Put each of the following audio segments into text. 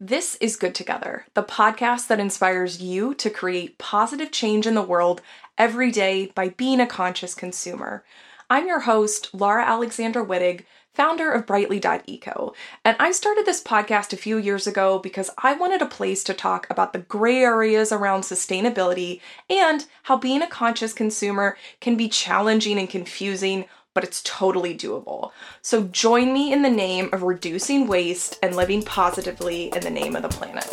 This is Good Together, the podcast that inspires you to create positive change in the world every day by being a conscious consumer. I'm your host, Laura Alexandra Wittig, founder of Brightly.eco, and I started this podcast a few years ago because I wanted a place to talk about the gray areas around sustainability and how being a conscious consumer can be challenging and confusing but it's totally doable. So join me in the name of reducing waste and living positively in the name of the planet.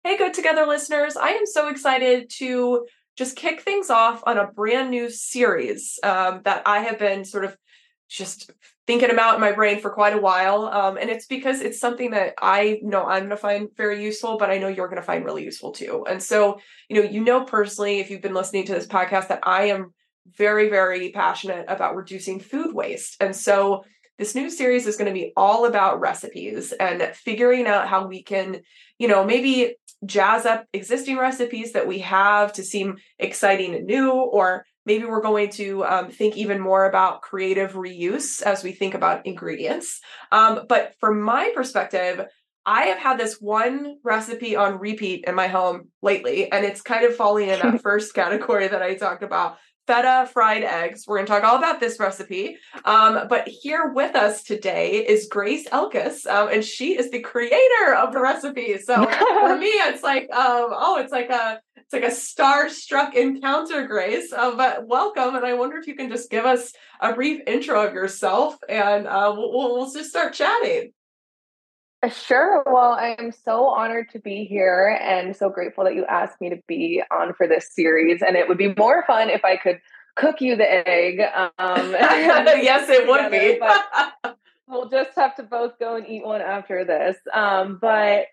Hey, good together, listeners. I am so excited to just kick things off on a brand new series um, that I have been sort of just thinking about in my brain for quite a while. Um, and it's because it's something that I know I'm going to find very useful, but I know you're going to find really useful too. And so, you know, you know personally, if you've been listening to this podcast, that I am very, very passionate about reducing food waste. And so, this new series is going to be all about recipes and figuring out how we can, you know, maybe jazz up existing recipes that we have to seem exciting and new, or maybe we're going to um, think even more about creative reuse as we think about ingredients. Um, but from my perspective, I have had this one recipe on repeat in my home lately, and it's kind of falling in that first category that I talked about feta fried eggs. We're going to talk all about this recipe. Um, but here with us today is Grace Elkus, um, and she is the creator of the recipe. So for me, it's like, um, oh, it's like a it's like a star-struck encounter, Grace. Uh, but welcome, and I wonder if you can just give us a brief intro of yourself, and uh, we'll, we'll just start chatting. Sure. Well, I am so honored to be here and so grateful that you asked me to be on for this series. And it would be more fun if I could cook you the egg. Um, yes, it would be. we'll just have to both go and eat one after this. Um, but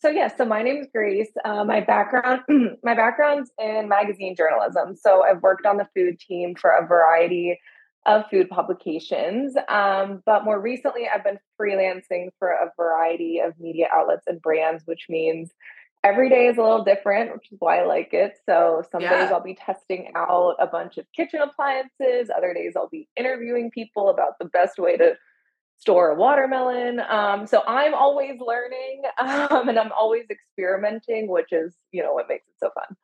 so yeah, so my name is Grace. Uh, my background, my background's in magazine journalism. So I've worked on the food team for a variety of food publications. Um, but more recently, I've been freelancing for a variety of media outlets and brands, which means every day is a little different, which is why I like it. So some yeah. days I'll be testing out a bunch of kitchen appliances, other days I'll be interviewing people about the best way to store a watermelon. Um, so I'm always learning um, and I'm always experimenting, which is, you know, what makes it so fun.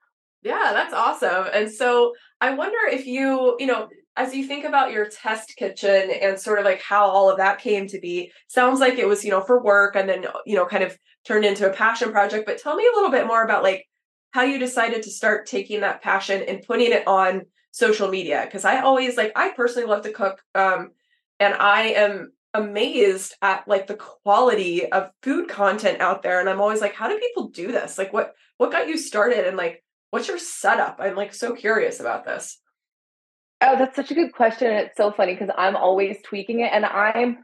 Yeah, that's awesome. And so I wonder if you, you know, as you think about your test kitchen and sort of like how all of that came to be, sounds like it was, you know, for work and then, you know, kind of turned into a passion project. But tell me a little bit more about like how you decided to start taking that passion and putting it on social media. Cause I always like, I personally love to cook. Um, and I am amazed at like the quality of food content out there. And I'm always like, how do people do this? Like what, what got you started and like, what's your setup? I'm like so curious about this. Oh, that's such a good question. It's so funny because I'm always tweaking it and I'm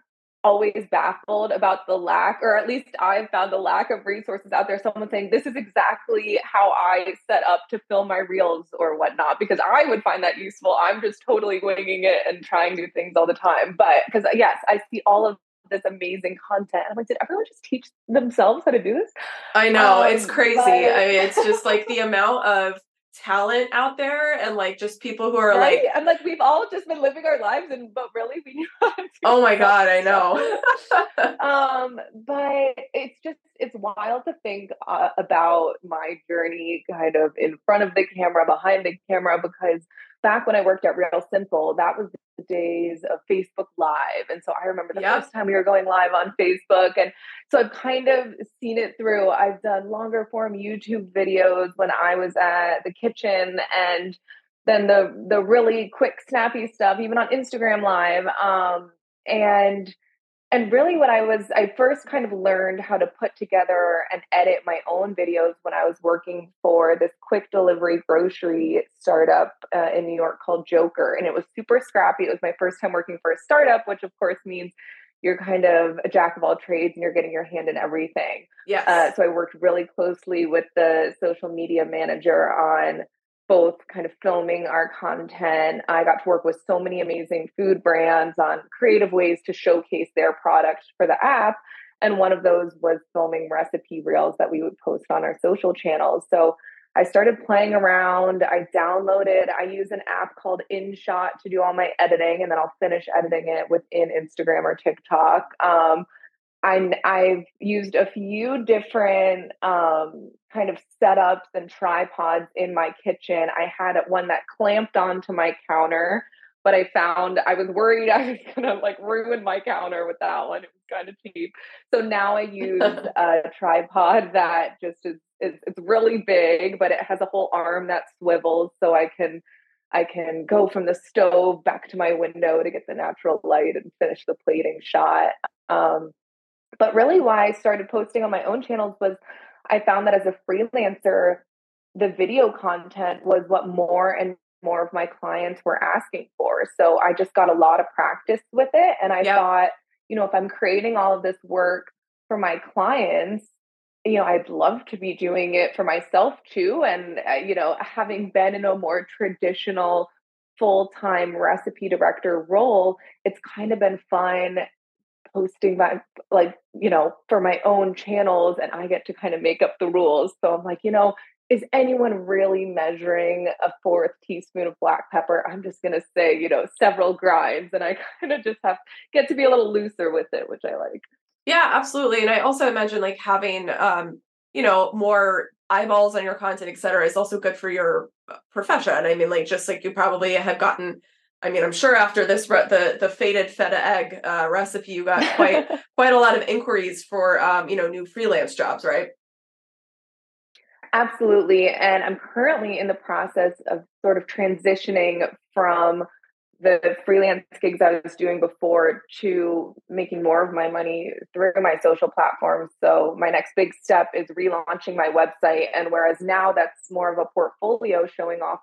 always baffled about the lack, or at least I've found the lack of resources out there. Someone saying, This is exactly how I set up to film my reels or whatnot, because I would find that useful. I'm just totally winging it and trying new things all the time. But because, yes, I see all of this amazing content. I'm like, did everyone just teach themselves how to do this? I know, um, it's crazy. But... I mean, it's just like the amount of talent out there and like just people who are right? like I'm like we've all just been living our lives and but really we knew Oh my god, I know. um but it's just it's wild to think uh, about my journey kind of in front of the camera, behind the camera because back when I worked at Real Simple, that was the days of Facebook Live. And so I remember the yep. first time we were going live on Facebook. And so I've kind of seen it through. I've done longer form YouTube videos when I was at the Kitchn. And then the the really quick snappy stuff even on instagram live um, and and really what i was i first kind of learned how to put together and edit my own videos when i was working for this quick delivery grocery startup uh, in new york called JOKR and it was super scrappy it was my first time working for a startup which of course means you're kind of a jack of all trades and you're getting your hand in everything. Yes. Uh, so I worked really closely with the social media manager on both kind of filming our content. I got to work with so many amazing food brands on creative ways to showcase their product for the app. And one of those was filming recipe reels that we would post on our social channels. So I started playing around. I downloaded, I use an app called InShot to do all my editing, and then I'll finish editing it within Instagram or TikTok. Um, I, I've used a few different um, kind of setups and tripods in my kitchen. I had one that clamped onto my counter, but I found I was worried I was gonna like ruin my counter with that one. It was kind of cheap. So now I use a tripod that just is it's, it's really big, but it has a whole arm that swivels so I can I can go from the stove back to my window to get the natural light and finish the plating shot. Um, but really, why I started posting on my own channels was I found that as a freelancer, the video content was what more and more of my clients were asking for. So I just got a lot of practice with it. And I yep. thought, you know, if I'm creating all of this work for my clients, you know, I'd love to be doing it for myself too. And, uh, you know, having been in a more traditional full time recipe director role, it's kind of been fun posting my, like, you know, for my own channels and I get to kind of make up the rules. So I'm like, you know, is anyone really measuring a fourth teaspoon of black pepper? I'm just going to say, you know, several grinds. And I kind of just have get to be a little looser with it, which I like. Yeah, absolutely. And I also imagine like having um, you know, more eyeballs on your content, et cetera, is also good for your uh, profession. I mean, like just like you probably have gotten I mean, I'm sure after this re- the the faded feta egg uh, recipe, you got quite quite a lot of inquiries for um, you know new freelance jobs, right? Absolutely, and I'm currently in the process of sort of transitioning from the freelance gigs I was doing before to making more of my money through my social platforms. So my next big step is relaunching my website. And whereas now that's more of a portfolio showing off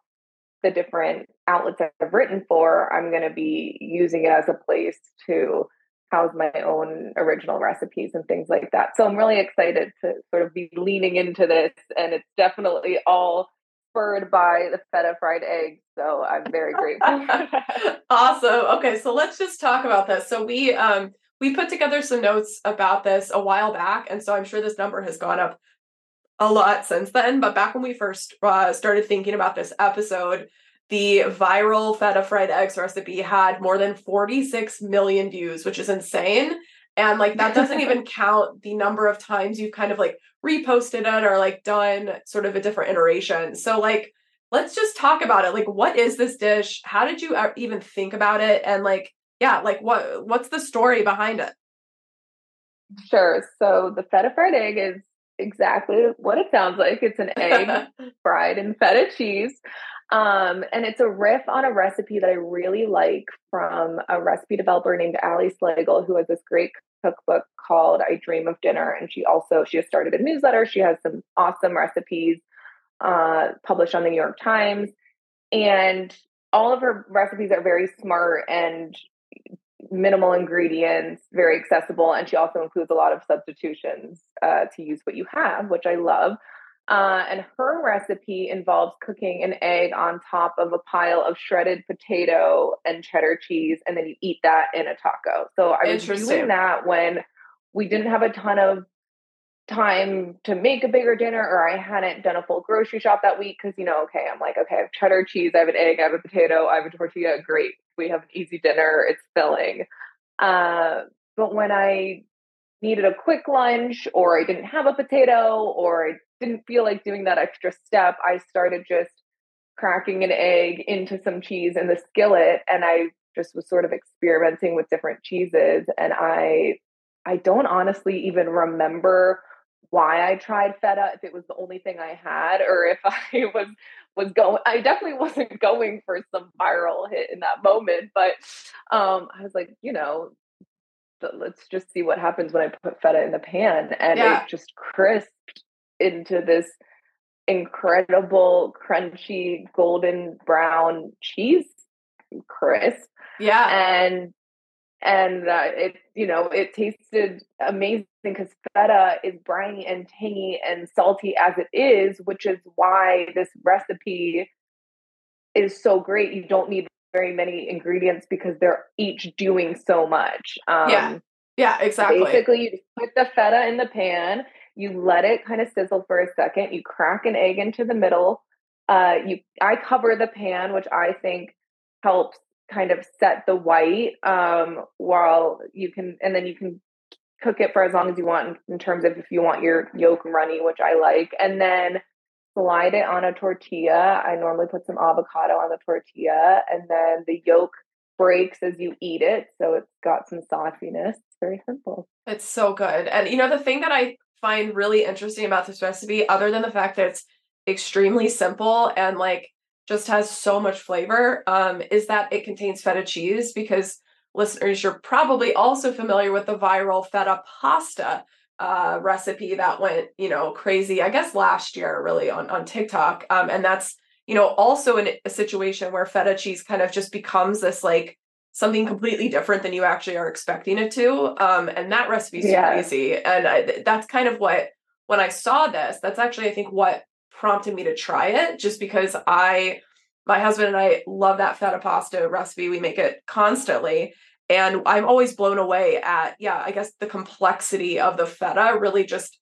the different outlets I've written for, I'm going to be using it as a place to house my own original recipes and things like that. So I'm really excited to sort of be leaning into this. And it's definitely all spurred by the feta fried eggs. So I'm very grateful. awesome. Okay, so let's just talk about this. So we um we put together some notes about this a while back, and so I'm sure this number has gone up a lot since then. But back when we first uh, started thinking about this episode, the viral feta fried eggs recipe had more than 46 million views, which is insane. And like that doesn't even count the number of times you've kind of like reposted it or like done sort of a different iteration. So like let's just talk about it. Like what is this dish? How did you even think about it? And like yeah, like what what's the story behind it? Sure. So the feta fried egg is exactly what it sounds like. It's an egg fried in feta cheese. Um, and it's a riff on a recipe that I really like from a recipe developer named Ali Slagle, who has this great cookbook called I Dream of Dinner. And she also she has started a newsletter. She has some awesome recipes uh, published on the New York Times. And all of her recipes are very smart and minimal ingredients, very accessible. And she also includes a lot of substitutions uh, to use what you have, which I love. Uh, and her recipe involves cooking an egg on top of a pile of shredded potato and cheddar cheese, and then you eat that in a taco. So I was doing that when we didn't have a ton of time to make a bigger dinner, or I hadn't done a full grocery shop that week. Because, you know, okay, I'm like, okay, I have cheddar cheese, I have an egg, I have a potato, I have a tortilla. Great. We have an easy dinner, it's filling. Uh, but when I needed a quick lunch, or I didn't have a potato, or I didn't feel like doing that extra step, I started just cracking an egg into some cheese in the skillet and I just was sort of experimenting with different cheeses and I I don't honestly even remember why I tried feta if it was the only thing I had or if I was was going I definitely wasn't going for some viral hit in that moment, but um I was like, you know, let's just see what happens when I put feta in the pan and yeah. it just crisped into this incredible crunchy golden brown cheese crisp. Yeah. And and uh, it you know it tasted amazing because feta is briny and tangy and salty as it is which is why this recipe is so great. You don't need very many ingredients because they're each doing so much. Um, yeah yeah exactly. basically you put the feta in the pan you let it kind of sizzle for a second you crack an egg into the middle uh, you i cover the pan which i think helps kind of set the white um, while you can, and then you can cook it for as long as you want in, terms of if you want your yolk runny, which I like, and then slide it on a tortilla. I normally put some avocado on the tortilla, and then the yolk breaks as you eat it, so it's got some sauciness. It's very simple. It's so good, and you know the thing that I find really interesting about this recipe, other than the fact that it's extremely simple and like just has so much flavor um, is that it contains feta cheese because listeners you're probably also familiar with the viral feta pasta uh, recipe that went you know crazy i guess last year really on on tiktok. Um, and that's you know also in a situation where feta cheese kind of just becomes this like something completely different than you actually are expecting it to. Um, and that recipe is yeah. crazy and I, that's kind of what when i saw this that's actually i think what prompted me to try it just because I my husband and I love that feta pasta recipe. We make it constantly. And I'm always blown away at, yeah, I guess the complexity of the feta really just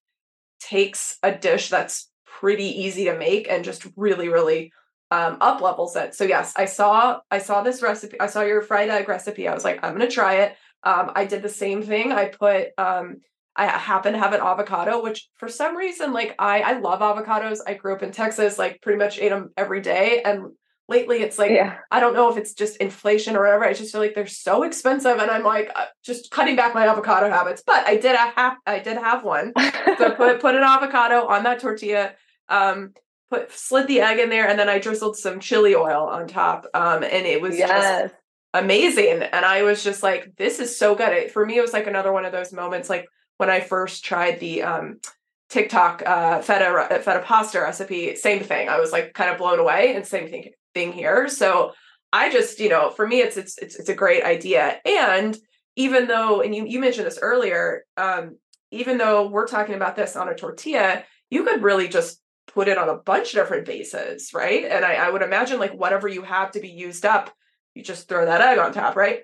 takes a dish that's pretty easy to make and just really, really um, up levels it. So yes, I saw I saw this recipe. I saw your fried egg recipe. I was like, I'm gonna try it. Um, I did the same thing. I put um, I happen to have an avocado, which for some reason, like I, I love avocados. I grew up in Texas, like pretty much ate them every day. And lately it's like, yeah. I don't know if it's just inflation or whatever. I just feel like they're so expensive. And I'm like, uh, just cutting back my avocado habits. But I did have, I did have one. so put, put an avocado on that tortilla, um, put, slid the egg in there. And then I drizzled some chili oil on top. Um, and it was yes. just amazing. And I was just like, this is so good. It, for me, it was like another one of those moments, like, when I first tried the um, TikTok uh, feta feta pasta recipe, same thing. I was like kind of blown away, and same thing thing here. So I just, you know, for me, it's it's it's, it's a great idea. And even though, and you you mentioned this earlier, um, even though we're talking about this on a tortilla, you could really just put it on a bunch of different bases, right? And I, I would imagine like whatever you have to be used up, you just throw that egg on top, right?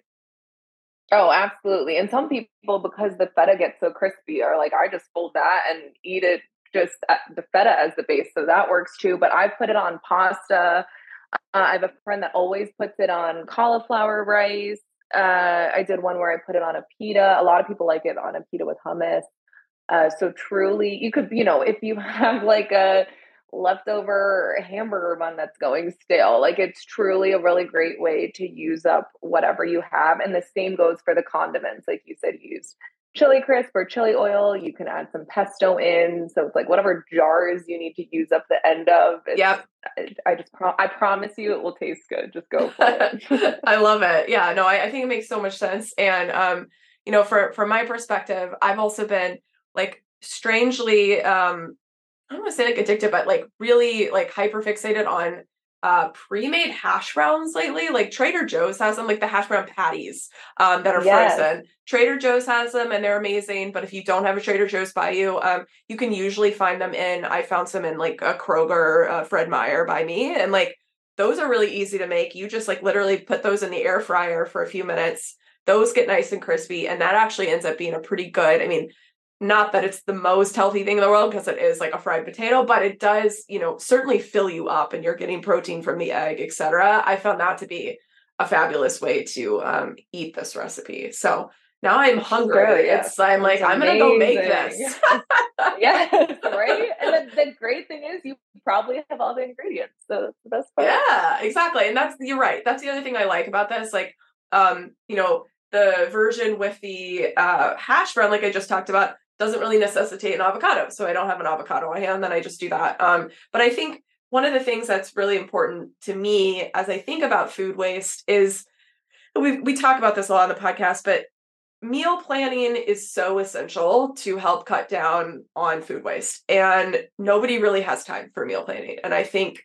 Oh, absolutely. And some people, because the feta gets so crispy, are like, I just fold that and eat it just the feta as the base. So that works too. But I put it on pasta. Uh, I have a friend that always puts it on cauliflower rice. Uh, I did one where I put it on a pita. A lot of people like it on a pita with hummus. Uh, so truly, you could, you know, if you have like a leftover hamburger bun that's going stale. Like it's truly a really great way to use up whatever you have. And the same goes for the condiments. Like you said, you used chili crisp or chili oil. You can add some pesto in. So it's like whatever jars you need to use up the end of. Yep. I, I just pro- I promise you it will taste good. Just go for it. I love it. Yeah, no, I, I think it makes so much sense. And um, you know, for from my perspective, I've also been like strangely um I don't want to say like addicted, but like really like hyper fixated on uh pre-made hash browns lately. Like Trader Joe's has them, like the hash brown patties um that are yes. frozen. Trader Joe's has them and they're amazing. But if you don't have a Trader Joe's by you, um, you can usually find them in. I found some in like a Kroger, uh, Fred Meyer by me, and like those are really easy to make. You just like literally put those in the air fryer for a few minutes. Those get nice and crispy, and that actually ends up being a pretty good. I mean, not that it's the most healthy thing in the world because it is like a fried potato but it does you know certainly fill you up and you're getting protein from the egg etc i found that to be a fabulous way to um, eat this recipe. So now i'm hungry. sure, yes. it's i'm like i'm gonna go make this. Yeah right? And the, the, great thing is you probably have all the ingredients so that's the best part. Yeah exactly and that's you're right that's the other thing i like about this like um you know the version with the uh, hash brown, like I just talked about, doesn't really necessitate an avocado. So I don't have an avocado on hand, then I just do that. Um, but I think one of the things that's really important to me as I think about food waste is we we talk about this a lot on the podcast, but meal planning is so essential to help cut down on food waste and nobody really has time for meal planning and i think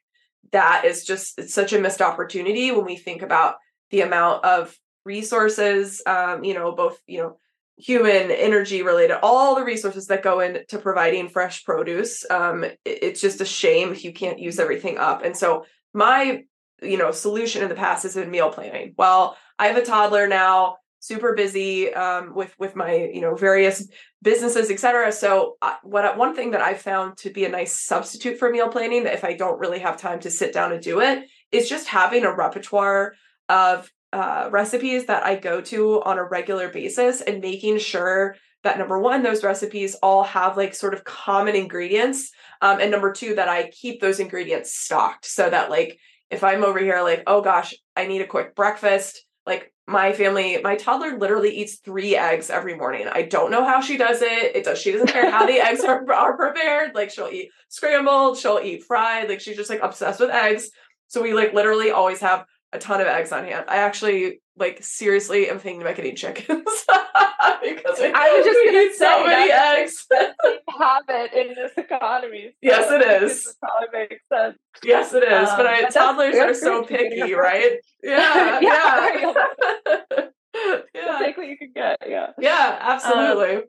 that is just it's such a missed opportunity when we think about the amount of resources um, you know both you know human energy related all the resources that go into providing fresh produce um, it's just a shame if you can't use everything up. And so my you know solution in the past has been meal planning. Well i have a toddler now super busy um, with with my you know various businesses etc so uh, what one thing that i found to be a nice substitute for meal planning that if i don't really have time to sit down and do it is just having a repertoire of uh, recipes that i go to on a regular basis and making sure that number one those recipes all have like sort of common ingredients um, and number two that i keep those ingredients stocked so that like if i'm over here like oh gosh i need a quick breakfast like my family, my toddler literally eats three eggs every morning. I don't know how she does it. It does. She doesn't care how the eggs are, are prepared. Like she'll eat scrambled, she'll eat fried. Like she's just like obsessed with eggs. So we like literally always have a ton of eggs on hand. I actually like seriously am thinking about getting chickens because I was just gonna eat so many eggs. habit in this economy. So yes, it is. probably makes sense. Yes, it is. Um, but I, toddlers are so picky, right? Yeah, yeah. yeah. yeah. Take what you can get. Yeah. Yeah, absolutely.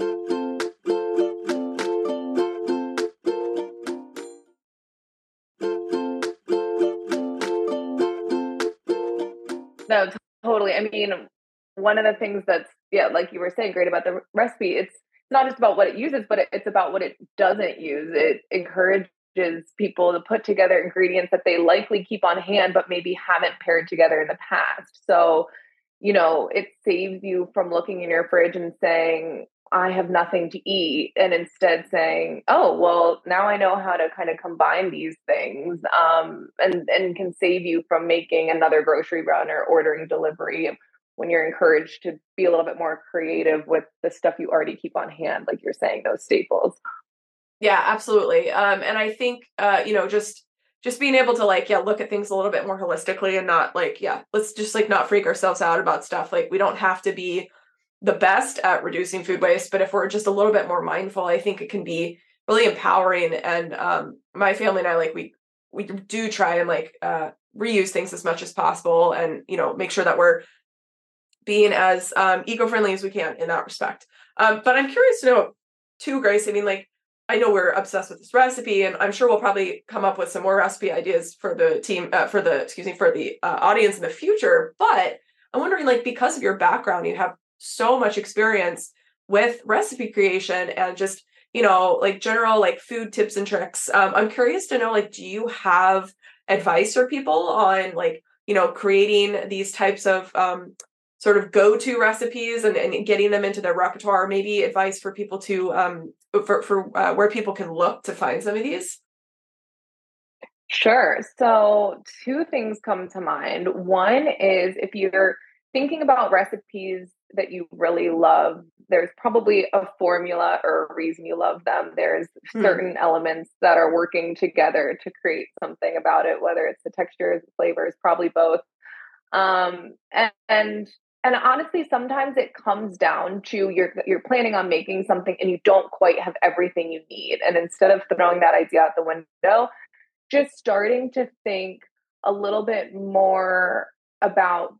Um, No, totally. I mean, one of the things that's yeah, like you were saying, great about the recipe. It's not just about what it uses, but it's about what it doesn't use. It encourages people to put together ingredients that they likely keep on hand, but maybe haven't paired together in the past. So, you know, it saves you from looking in your fridge and saying, I have nothing to eat, and instead saying, "Oh, well, now I know how to kind of combine these things," um, and and can save you from making another grocery run or ordering delivery when you're encouraged to be a little bit more creative with the stuff you already keep on hand, like you're saying, those staples. Yeah, absolutely. Um, and I think uh, you know, just just being able to like, yeah, look at things a little bit more holistically and not like, yeah, let's just like not freak ourselves out about stuff. Like we don't have to be the best at reducing food waste, but if we're just a little bit more mindful, I think it can be really empowering. And um, my family and I like we we do try and like uh, reuse things as much as possible, and you know make sure that we're being as um, eco-friendly as we can in that respect. Um, but I'm curious to know too, Grace. I mean, like I know we're obsessed with this recipe, and I'm sure we'll probably come up with some more recipe ideas for the team, uh, for the excuse me, for the uh, audience in the future. But I'm wondering, like, because of your background, you have so much experience with recipe creation and just you know like general like food tips and tricks. Um, i'm curious to know like do you have advice for people on like you know creating these types of um, sort of go-to recipes and, and getting them into their repertoire? Maybe advice for people to um for, for uh, where people can look to find some of these? Sure. So two things come to mind. One is if you're thinking about recipes that you really love, there's probably a formula or a reason you love them. There's hmm. certain elements that are working together to create something about it, whether it's the textures, the flavors, probably both. Um, and, and and honestly, sometimes it comes down to you're you're planning on making something and you don't quite have everything you need. And instead of throwing that idea out the window, just starting to think a little bit more about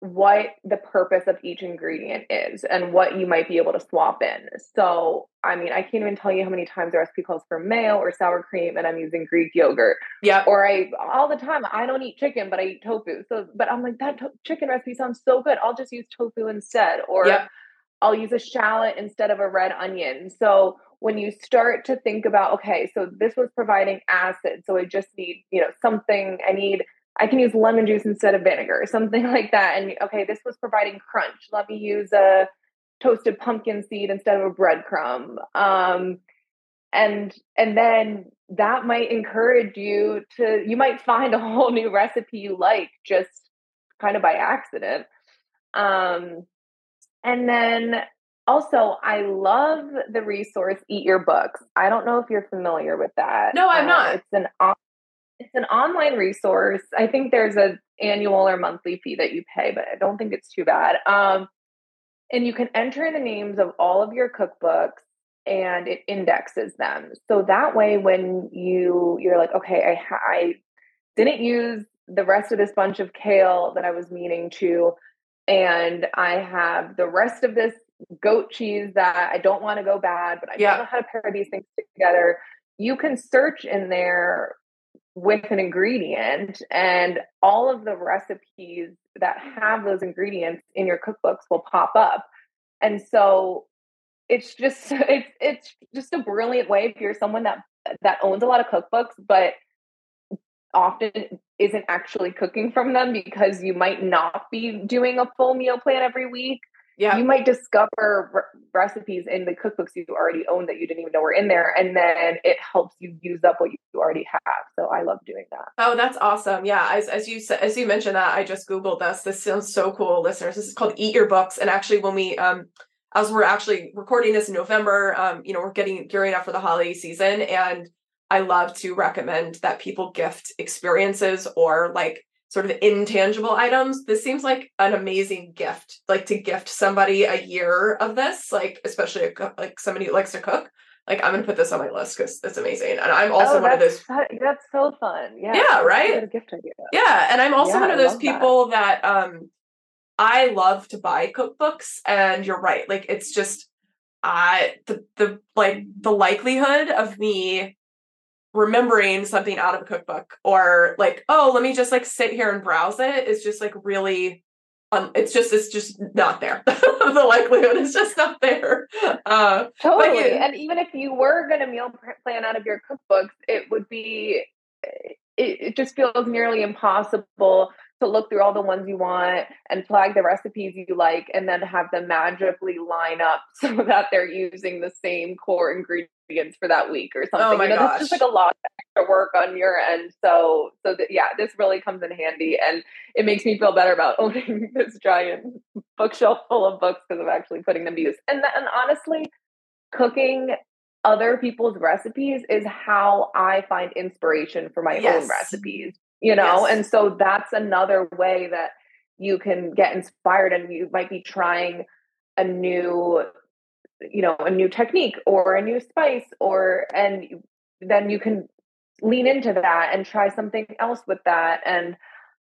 what the purpose of each ingredient is and what you might be able to swap in. So, I mean, I can't even tell you how many times the recipe calls for mayo or sour cream and I'm using Greek yogurt. Yeah. Or I, all the time, I don't eat chicken, but I eat tofu. So, but I'm like, that to- chicken recipe sounds so good. I'll just use tofu instead. Or yep. I'll use a shallot instead of a red onion. So, when you start to think about, okay, so this was providing acid. So I just need, you know, something, I need I can use lemon juice instead of vinegar, something like that. And okay, this was providing crunch. Let me use a toasted pumpkin seed instead of a breadcrumb. Um, and and then that might encourage you to you might find a whole new recipe you like just kind of by accident. Um, and then also, I love the resource Eat Your Books. I don't know if you're familiar with that. No, I'm uh, not. It's an It's an online resource. I think there's a annual or monthly fee that you pay, but I don't think it's too bad. Um, and you can enter the names of all of your cookbooks and it indexes them. So that way when you you're like, okay, I I didn't use the rest of this bunch of kale that I was meaning to and I have the rest of this goat cheese that I don't want to go bad, but I yeah. don't know how to pair these things together. You can search in there with an ingredient, and all of the recipes that have those ingredients in your cookbooks will pop up. And so it's just it's it's just a brilliant way if you're someone that that owns a lot of cookbooks, but often isn't actually cooking from them because you might not be doing a full meal plan every week. Yeah. You might discover re- recipes in the cookbooks you already own that you didn't even know were in there. And then it helps you use up what you already have. So I love doing that. Oh, that's awesome. Yeah. As, as you as you mentioned that, I just Googled this. This sounds so cool, listeners. This is called Eat Your Books. And actually, when we, um, as we're actually recording this in November, um, you know, we're getting gearing up for the holiday season. And I love to recommend that people gift experiences or like sort of intangible items. This seems like an amazing gift, like to gift somebody a year of this, like especially a, like somebody who likes to cook. Like I'm gonna put this on my list because it's amazing, and I'm also oh, one of those. that's so fun. Yeah. Yeah. Right. gift idea. Yeah, and I'm also yeah, one of those people that. that um I love to buy cookbooks, and you're right. Like it's just I the the like the likelihood of me remembering something out of a cookbook or like oh let me just like sit here and browse it. is just like really um it's just it's just not there the likelihood is just not there uh totally and even if you were going to meal plan out of your cookbooks it would be it, it just feels nearly impossible to look through all the ones you want and flag the recipes you like and then have them magically line up so that they're using the same core ingredients for that week or something. Oh my you know, gosh. That's just like a lot of extra work on your end. So so that yeah, this really comes in handy and it makes me feel better about owning this giant bookshelf full of books because I'm actually putting them to use. And and honestly, cooking other people's recipes is how I find inspiration for my yes. own recipes you know? Yes. and so that's another way that you can get inspired and you might be trying a new you know a new technique or a new spice or and then you can lean into that and try something else with that. And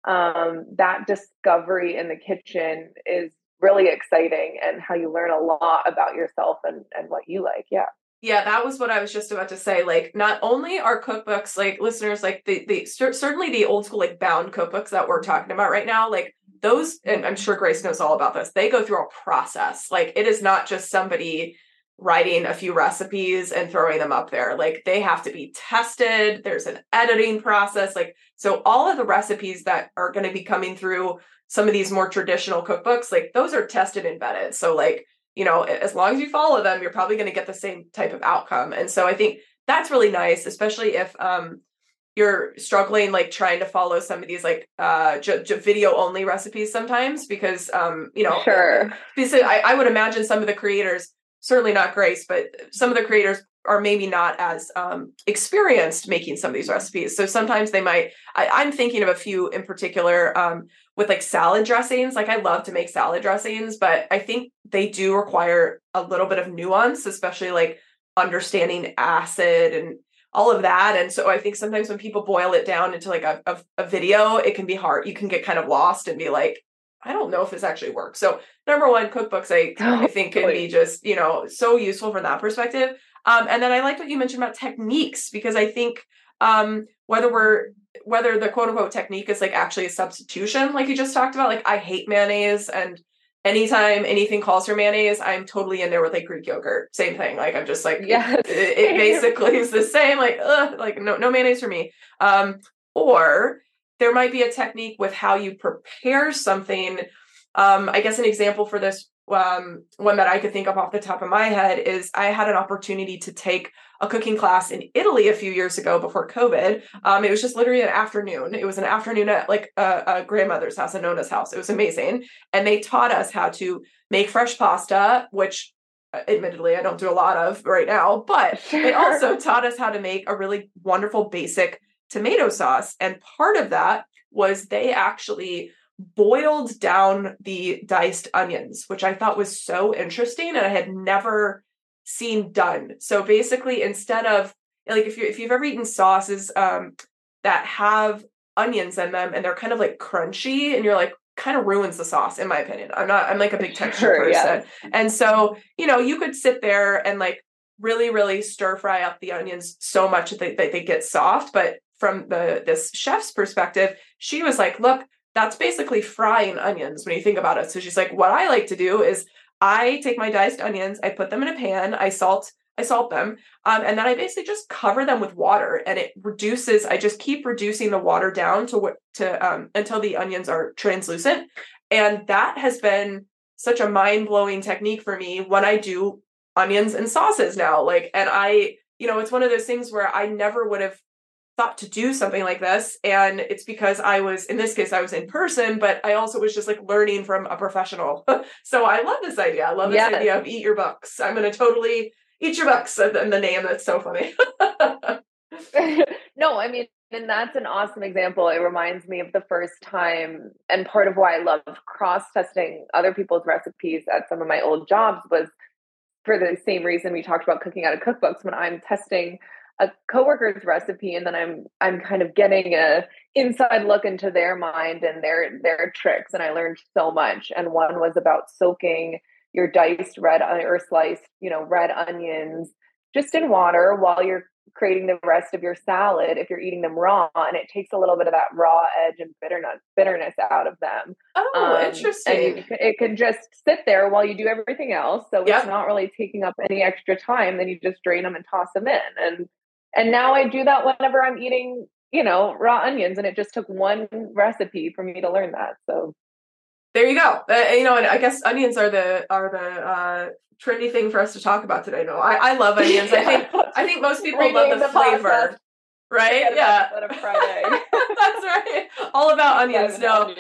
um, that discovery in the kitchen is really exciting and how you learn a lot about yourself and, and what you like. Yeah yeah, that was what I was just about to say. Like, not only are cookbooks, like listeners, like the the certainly the old school like bound cookbooks that we're talking about right now, like those, and I'm sure Grace knows all about this. They go through a process. Like, it is not just somebody writing a few recipes and throwing them up there. Like, they have to be tested. There's an editing process. Like, so all of the recipes that are going to be coming through some of these more traditional cookbooks, like those are tested and vetted. So, like you know, as long as you follow them, you're probably going to get the same type of outcome. And so I think that's really nice, especially if um, you're struggling like trying to follow some of these like uh j- j- video only recipes sometimes because um you know sure because I, I would imagine some of the creators certainly not grace but some of the creators are maybe not as um experienced making some of these recipes so sometimes they might I, i'm thinking of a few in particular um with like salad dressings. Like I love to make salad dressings, but I think they do require a little bit of nuance, especially like understanding acid and all of that. And so I think sometimes when people boil it down into like a, a, a video, it can be hard. You can get kind of lost and be like, I don't know if this actually works. So number one, cookbooks I, I think can be just, you know, so useful from that perspective. Um, and then I like what you mentioned about techniques because I think um, whether we're whether the quote unquote technique is like actually a substitution, like you just talked about. Like I hate mayonnaise, and anytime anything calls for mayonnaise, I'm totally in there with like Greek yogurt. Same thing. Like I'm just like, yeah, it, it, basically is the same. Like, ugh, like no, no mayonnaise for me. Um, or there might be a technique with how you prepare something. Um, I guess an example for this um, one that I could think of off the top of my head is I had an opportunity to take a cooking class in Italy a few years ago before COVID. Um, it was just literally an afternoon. It was an afternoon at like a, a grandmother's house, a Nona's house. It was amazing. And they taught us how to make fresh pasta, which uh, admittedly I don't do a lot of right now, but sure. they also taught us how to make a really wonderful basic tomato sauce. And part of that was they actually boiled down the diced onions, which I thought was so interesting and I had never seen done. So basically, instead of like if you if you've ever eaten sauces um, that have onions in them and they're kind of like crunchy and you're like kind of ruins the sauce in my opinion. I'm not I'm like a big texture sure, person. Yeah. And so, you know, you could sit there and like really really stir fry up the onions so much that they, that they get soft, but from the this chef's perspective, she was like, "Look, that's basically frying onions when you think about it." So she's like, "What I like to do is I take my diced onions, I put them in a pan, I salt I salt them, um, and then I basically just cover them with water, and it reduces. I just keep reducing the water down to what to um, until the onions are translucent, and that has been such a mind blowing technique for me when I do onions and sauces now. Like, and I, you know, it's one of those things where I never would have thought to do something like this and it's because i was in this case i was in person but i also was just like learning from a professional. So i love this idea. I love this idea of eat your books i'm going to totally eat your books and the name that's so funny. No i mean and that's an awesome example. It reminds me of the first time and part of why i love cross testing other people's recipes at some of my old jobs was for the same reason we talked about cooking out of cookbooks. When i'm testing a coworker's recipe and then I'm I'm kind of getting a inside look into their mind and their their tricks and I learned so much. And one was about soaking your diced red or sliced, you know, red onions just in water while you're creating the rest of your salad if you're eating them raw and it takes a little bit of that raw edge and bitterness bitterness out of them. Oh um, interesting. you, it can just sit there while you do everything else so yep. it's not really taking up any extra time then you just drain them and toss them in and and now I do that whenever I'm eating, you know, raw onions. And it just took one recipe for me to learn that. So there you go. Uh, you know, and I guess onions are the are the uh, trendy thing for us to talk about today. No, I, I love onions. yeah. I think I think most people love the, the flavor. Podcast. Right? Yeah. That's right. All about onions. No.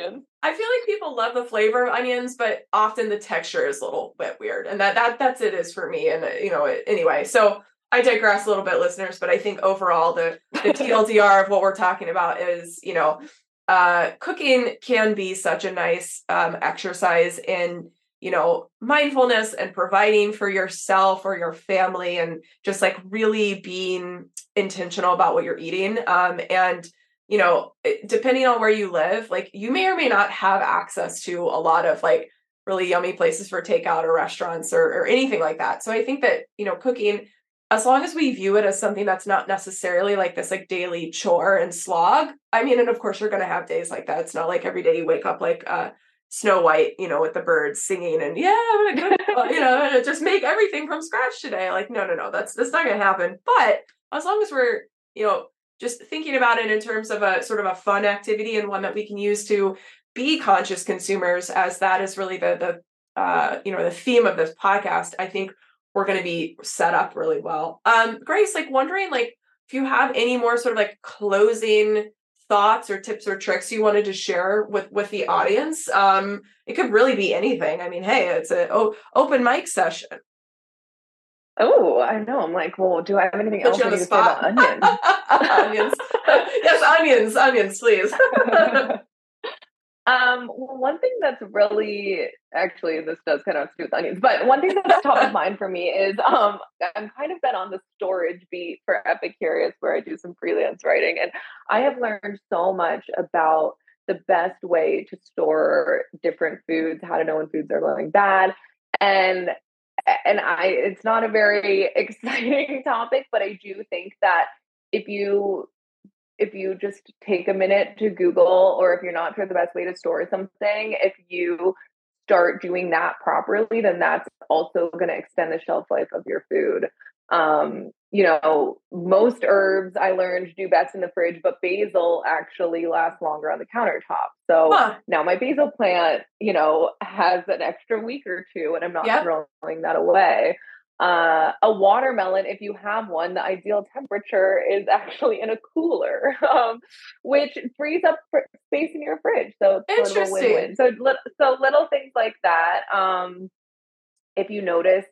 I feel like people love the flavor of onions, but often the texture is a little bit weird. And that that that's it is for me. And you know, anyway. So I digress a little bit, listeners, but I think overall the the TLDR of what we're talking about is, you know, uh, cooking can be such a nice um, exercise in you know mindfulness and providing for yourself or your family and just like really being intentional about what you're eating. Um, and you know depending on where you live like you may or may not have access to a lot of like really yummy places for takeout or restaurants or, or anything like that. So i think that you know cooking as long as we view it as something that's not necessarily like this like daily chore and slog i mean and of course you're going to have days like that. It's not like every day you wake up like uh snow white you know with the birds singing and yeah i'm gonna go you know just make everything from scratch today. Like no no no that's that's not gonna happen. But as long as we're you know just thinking about it in terms of a sort of a fun activity and one that we can use to be conscious consumers as that is really the the uh, you know the theme of this podcast i think we're going to be set up really well. Um, Grace, like wondering, like if you have any more sort of like closing thoughts or tips or tricks you wanted to share with with the audience. Um, it could really be anything. I mean, hey, it's a oh, open mic session. Oh, I know. I'm like, well, do I have anything Put else need to say about onions? onions. yes, onions, onions, please. Um, one thing that's really actually this does kind of with onions, but one thing that's top of mind for me is um, I'm kind of been on the storage beat for Epicurious where I do some freelance writing, and I have learned so much about the best way to store different foods, how to know when foods are going bad, and and I it's not a very exciting topic, but I do think that if you if you just take a minute to Google, or if you're not sure the best way to store something, if you start doing that properly, then that's also going to extend the shelf life of your food. Um, you know, most herbs I learned do best in the fridge, but basil actually lasts longer on the countertop. So huh. now my basil plant, you know, has an extra week or two, and I'm not yep. throwing that away. Uh, a watermelon, if you have one, the ideal temperature is actually in a cooler, um, which frees up space in your fridge. So it's sort of a win-win. So, so little things like that. Um, if you notice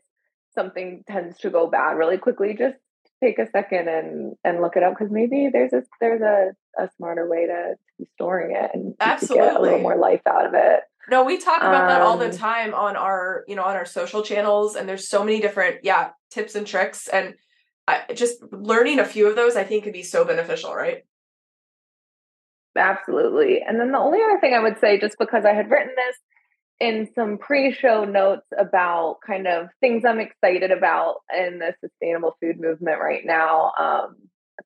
something tends to go bad really quickly, just take a second and and look it up because maybe there's a there's a, a smarter way to, be storing it and absolutely get a little more life out of it. No, we talk about um, that all the um, time on our you know on our social channels, and there's so many different yeah tips and tricks, and I, just learning a few of those I think could be so beneficial, right? Absolutely. And then the only other thing I would say, just because I had written this in some pre-show notes about kind of things I'm excited about in the sustainable food movement right now. Um,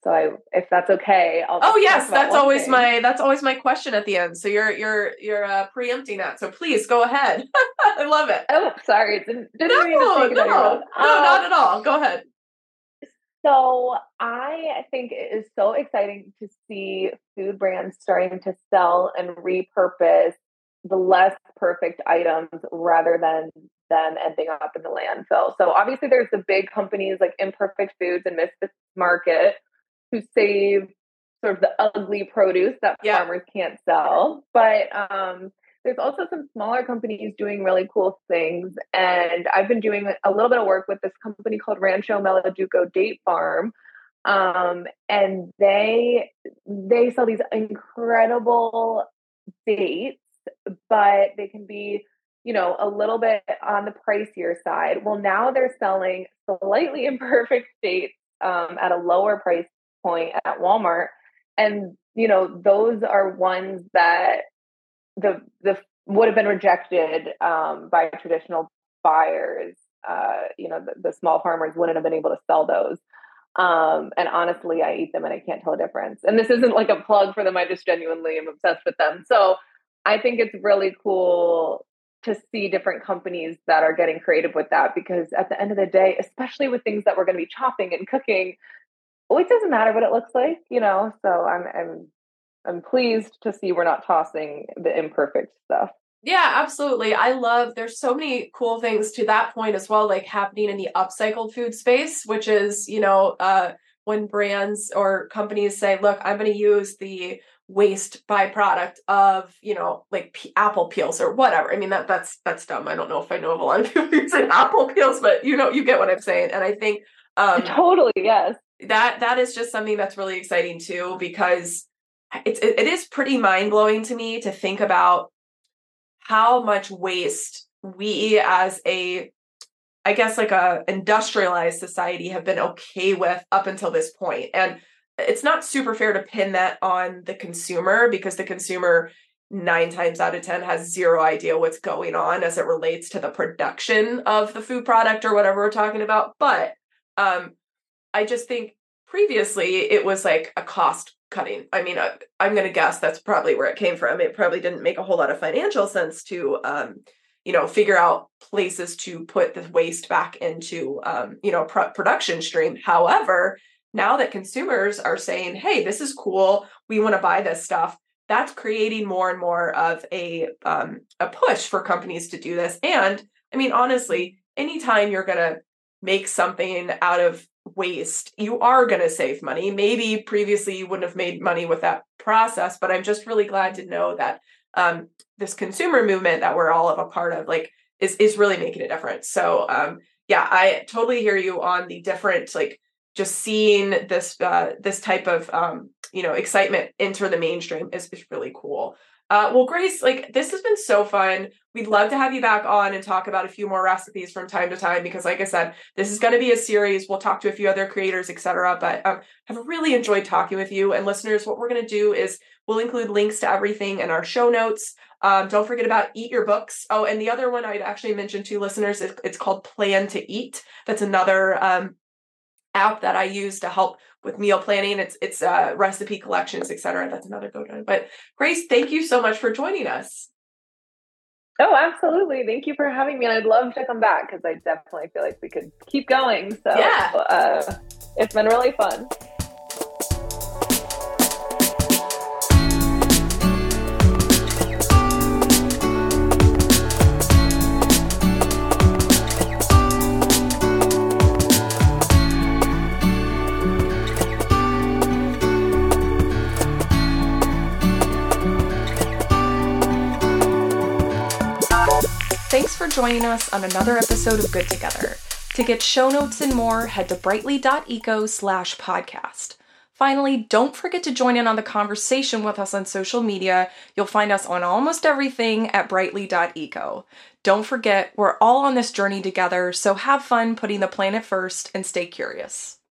so I, if that's okay, I'll. Oh yes, that's always thing. my that's always my question at the end. So you're you're you're uh, preempting that. So please go ahead. I love it. Oh, sorry, didn't, didn't no, no, no, um, not at all. Go ahead. So I think it is so exciting to see food brands starting to sell and repurpose the less perfect items rather than them ending up in the landfill. So obviously there's the big companies like Imperfect Foods and Misfits Market who save sort of the ugly produce that yeah. farmers can't sell. But um, there's also some smaller companies doing really cool things. And I've been doing a little bit of work with this company called Rancho Meladuco Date Farm. Um, and they they sell these incredible dates but they can be, you know, a little bit on the pricier side. Well, now they're selling slightly imperfect dates um, at a lower price point at Walmart. And, you know, those are ones that the the would have been rejected um, by traditional buyers. Uh, you know, the, the, small farmers wouldn't have been able to sell those. Um, and honestly, I eat them and I can't tell a difference. And this isn't like a plug for them. I just genuinely am obsessed with them. So I think it's really cool to see different companies that are getting creative with that because at the end of the day, especially with things that we're going to be chopping and cooking, well, it doesn't matter what it looks like, you know. So I'm I'm I'm pleased to see we're not tossing the imperfect stuff. Yeah, absolutely. I love there's so many cool things to that point as well, like happening in the upcycled food space, which is, you know, uh when brands or companies say, look, I'm going to use the waste byproduct of you know like p- apple peels or whatever i mean that that's that's dumb i don't know if i know of a lot of people using apple peels but you know you get what i'm saying and i think um totally yes that that is just something that's really exciting too because it's it, is pretty mind-blowing to me to think about how much waste we as a i guess like a industrialized society have been okay with up until this point. And it's not super fair to pin that on the consumer because the consumer nine times out of ten has zero idea what's going on as it relates to the production of the food product or whatever we're talking about. But um i just think previously it was like a cost cutting. I mean I, i'm going to guess that's probably where it came from. It probably didn't make a whole lot of financial sense to um you know figure out places to put the waste back into um you know pr- production stream. However now that consumers are saying, hey, this is cool, we want to buy this stuff, that's creating more and more of a um, a push for companies to do this. And I mean, honestly, anytime you're going to make something out of waste, you are going to save money. Maybe previously you wouldn't have made money with that process, but I'm just really glad to know that um, this consumer movement that we're all of a part of, like, is is really making a difference. So, um, yeah, I totally hear you on the different like just seeing this uh, this type of um, you know excitement enter the mainstream is, is really cool. Uh, well, Grace, like this has been so fun. We'd love to have you back on and talk about a few more recipes from time to time because, like I said, this is going to be a series. We'll talk to a few other creators, etc. But um, I've really enjoyed talking with you. And listeners, what we're going to do is we'll include links to everything in our show notes. Um, don't forget about Eat Your Books. Oh, and the other one I'd actually mention to listeners is it's called Plan to Eat. That's another um, app that I use to help with meal planning. It's it's uh, recipe collections, etc. That's another go to. But Grace, thank you so much for joining us. Oh, absolutely. Thank you for having me. And I'd love to come back because I definitely feel like we could keep going. So yeah. Uh, it's been really fun. Joining us on another episode of Good Together. To get show notes and more, head to brightly.eco slash podcast. Finally, don't forget to join in on the conversation with us on social media. You'll find us on almost everything at brightly.eco. Don't forget, we're all on this journey together, so have fun putting the planet first and stay curious.